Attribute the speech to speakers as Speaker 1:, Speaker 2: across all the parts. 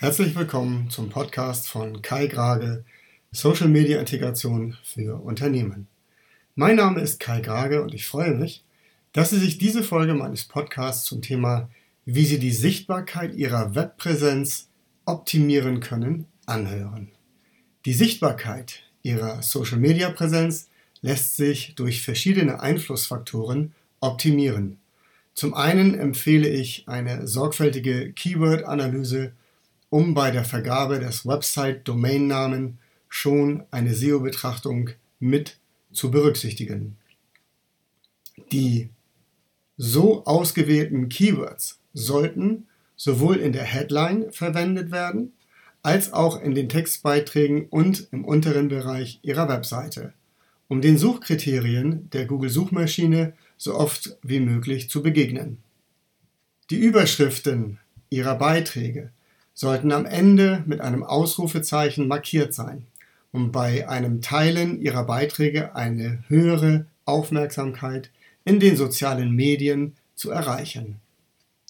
Speaker 1: Herzlich willkommen zum Podcast von Kai Grage, Social Media Integration für Unternehmen. Mein Name ist Kai Grage und ich freue mich, dass Sie sich diese Folge meines Podcasts zum Thema Wie Sie die Sichtbarkeit Ihrer Webpräsenz optimieren können, anhören. Die Sichtbarkeit Ihrer Social Media Präsenz lässt sich durch verschiedene Einflussfaktoren optimieren. Zum einen empfehle ich eine sorgfältige Keyword-Analyse um bei der Vergabe des Website-Domainnamen schon eine SEO-Betrachtung mit zu berücksichtigen. Die so ausgewählten Keywords sollten sowohl in der Headline verwendet werden, als auch in den Textbeiträgen und im unteren Bereich Ihrer Webseite, um den Suchkriterien der Google-Suchmaschine so oft wie möglich zu begegnen. Die Überschriften Ihrer Beiträge sollten am Ende mit einem Ausrufezeichen markiert sein, um bei einem Teilen ihrer Beiträge eine höhere Aufmerksamkeit in den sozialen Medien zu erreichen.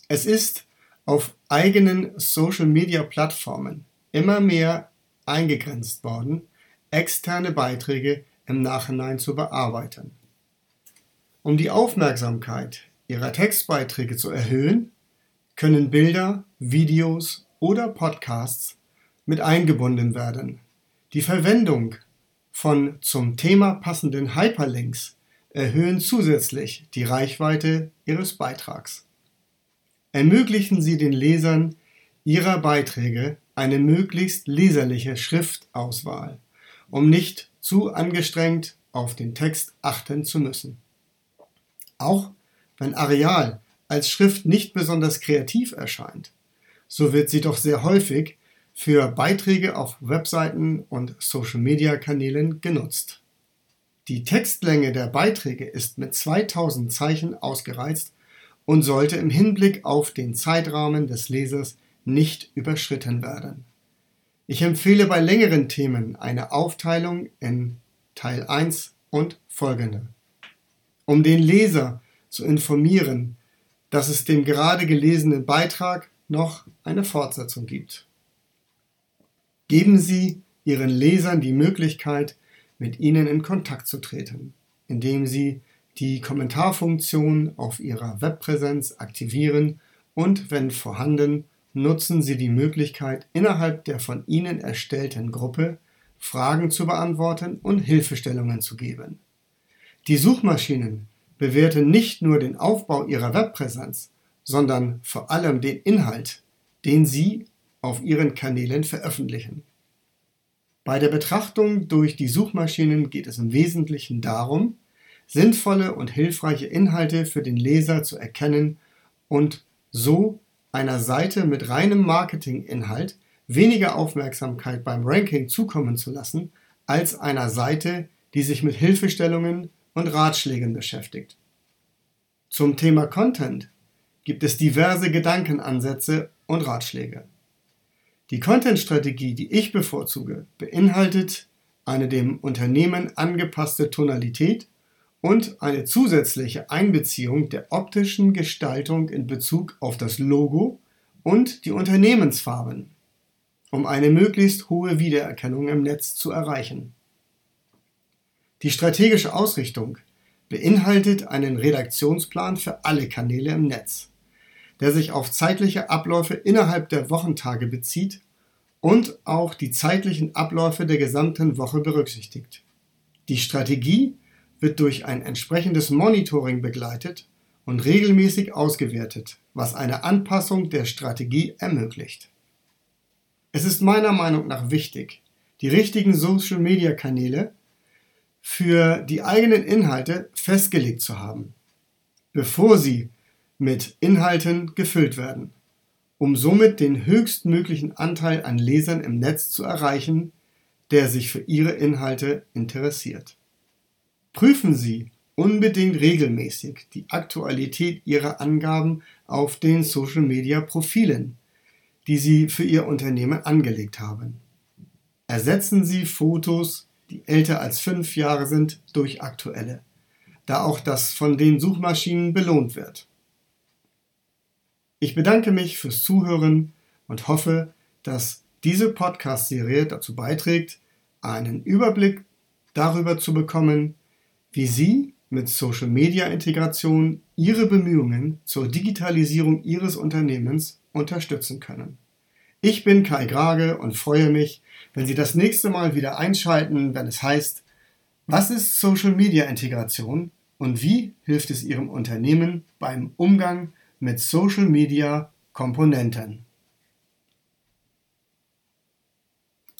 Speaker 1: Es ist auf eigenen Social-Media-Plattformen immer mehr eingegrenzt worden, externe Beiträge im Nachhinein zu bearbeiten. Um die Aufmerksamkeit Ihrer Textbeiträge zu erhöhen, können Bilder, Videos oder Podcasts mit eingebunden werden. Die Verwendung von zum Thema passenden Hyperlinks erhöhen zusätzlich die Reichweite Ihres Beitrags. Ermöglichen Sie den Lesern Ihrer Beiträge eine möglichst leserliche Schriftauswahl, um nicht zu angestrengt auf den Text achten zu müssen. Auch wenn Areal als Schrift nicht besonders kreativ erscheint, so wird sie doch sehr häufig für Beiträge auf Webseiten und Social-Media-Kanälen genutzt. Die Textlänge der Beiträge ist mit 2000 Zeichen ausgereizt und sollte im Hinblick auf den Zeitrahmen des Lesers nicht überschritten werden. Ich empfehle bei längeren Themen eine Aufteilung in Teil 1 und folgende. Um den Leser zu informieren, dass es dem gerade gelesenen Beitrag noch eine Fortsetzung gibt. Geben Sie Ihren Lesern die Möglichkeit, mit Ihnen in Kontakt zu treten, indem Sie die Kommentarfunktion auf Ihrer Webpräsenz aktivieren und, wenn vorhanden, nutzen Sie die Möglichkeit, innerhalb der von Ihnen erstellten Gruppe Fragen zu beantworten und Hilfestellungen zu geben. Die Suchmaschinen bewerten nicht nur den Aufbau Ihrer Webpräsenz, sondern vor allem den Inhalt, den Sie auf Ihren Kanälen veröffentlichen. Bei der Betrachtung durch die Suchmaschinen geht es im Wesentlichen darum, sinnvolle und hilfreiche Inhalte für den Leser zu erkennen und so einer Seite mit reinem Marketinginhalt weniger Aufmerksamkeit beim Ranking zukommen zu lassen, als einer Seite, die sich mit Hilfestellungen und Ratschlägen beschäftigt. Zum Thema Content gibt es diverse Gedankenansätze und Ratschläge. Die Content-Strategie, die ich bevorzuge, beinhaltet eine dem Unternehmen angepasste Tonalität und eine zusätzliche Einbeziehung der optischen Gestaltung in Bezug auf das Logo und die Unternehmensfarben, um eine möglichst hohe Wiedererkennung im Netz zu erreichen. Die strategische Ausrichtung beinhaltet einen Redaktionsplan für alle Kanäle im Netz der sich auf zeitliche Abläufe innerhalb der Wochentage bezieht und auch die zeitlichen Abläufe der gesamten Woche berücksichtigt. Die Strategie wird durch ein entsprechendes Monitoring begleitet und regelmäßig ausgewertet, was eine Anpassung der Strategie ermöglicht. Es ist meiner Meinung nach wichtig, die richtigen Social-Media-Kanäle für die eigenen Inhalte festgelegt zu haben, bevor sie mit Inhalten gefüllt werden, um somit den höchstmöglichen Anteil an Lesern im Netz zu erreichen, der sich für Ihre Inhalte interessiert. Prüfen Sie unbedingt regelmäßig die Aktualität Ihrer Angaben auf den Social-Media-Profilen, die Sie für Ihr Unternehmen angelegt haben. Ersetzen Sie Fotos, die älter als fünf Jahre sind, durch aktuelle, da auch das von den Suchmaschinen belohnt wird. Ich bedanke mich fürs Zuhören und hoffe, dass diese Podcast-Serie dazu beiträgt, einen Überblick darüber zu bekommen, wie Sie mit Social-Media-Integration Ihre Bemühungen zur Digitalisierung Ihres Unternehmens unterstützen können. Ich bin Kai Grage und freue mich, wenn Sie das nächste Mal wieder einschalten, wenn es heißt, was ist Social-Media-Integration und wie hilft es Ihrem Unternehmen beim Umgang mit Social-Media-Komponenten?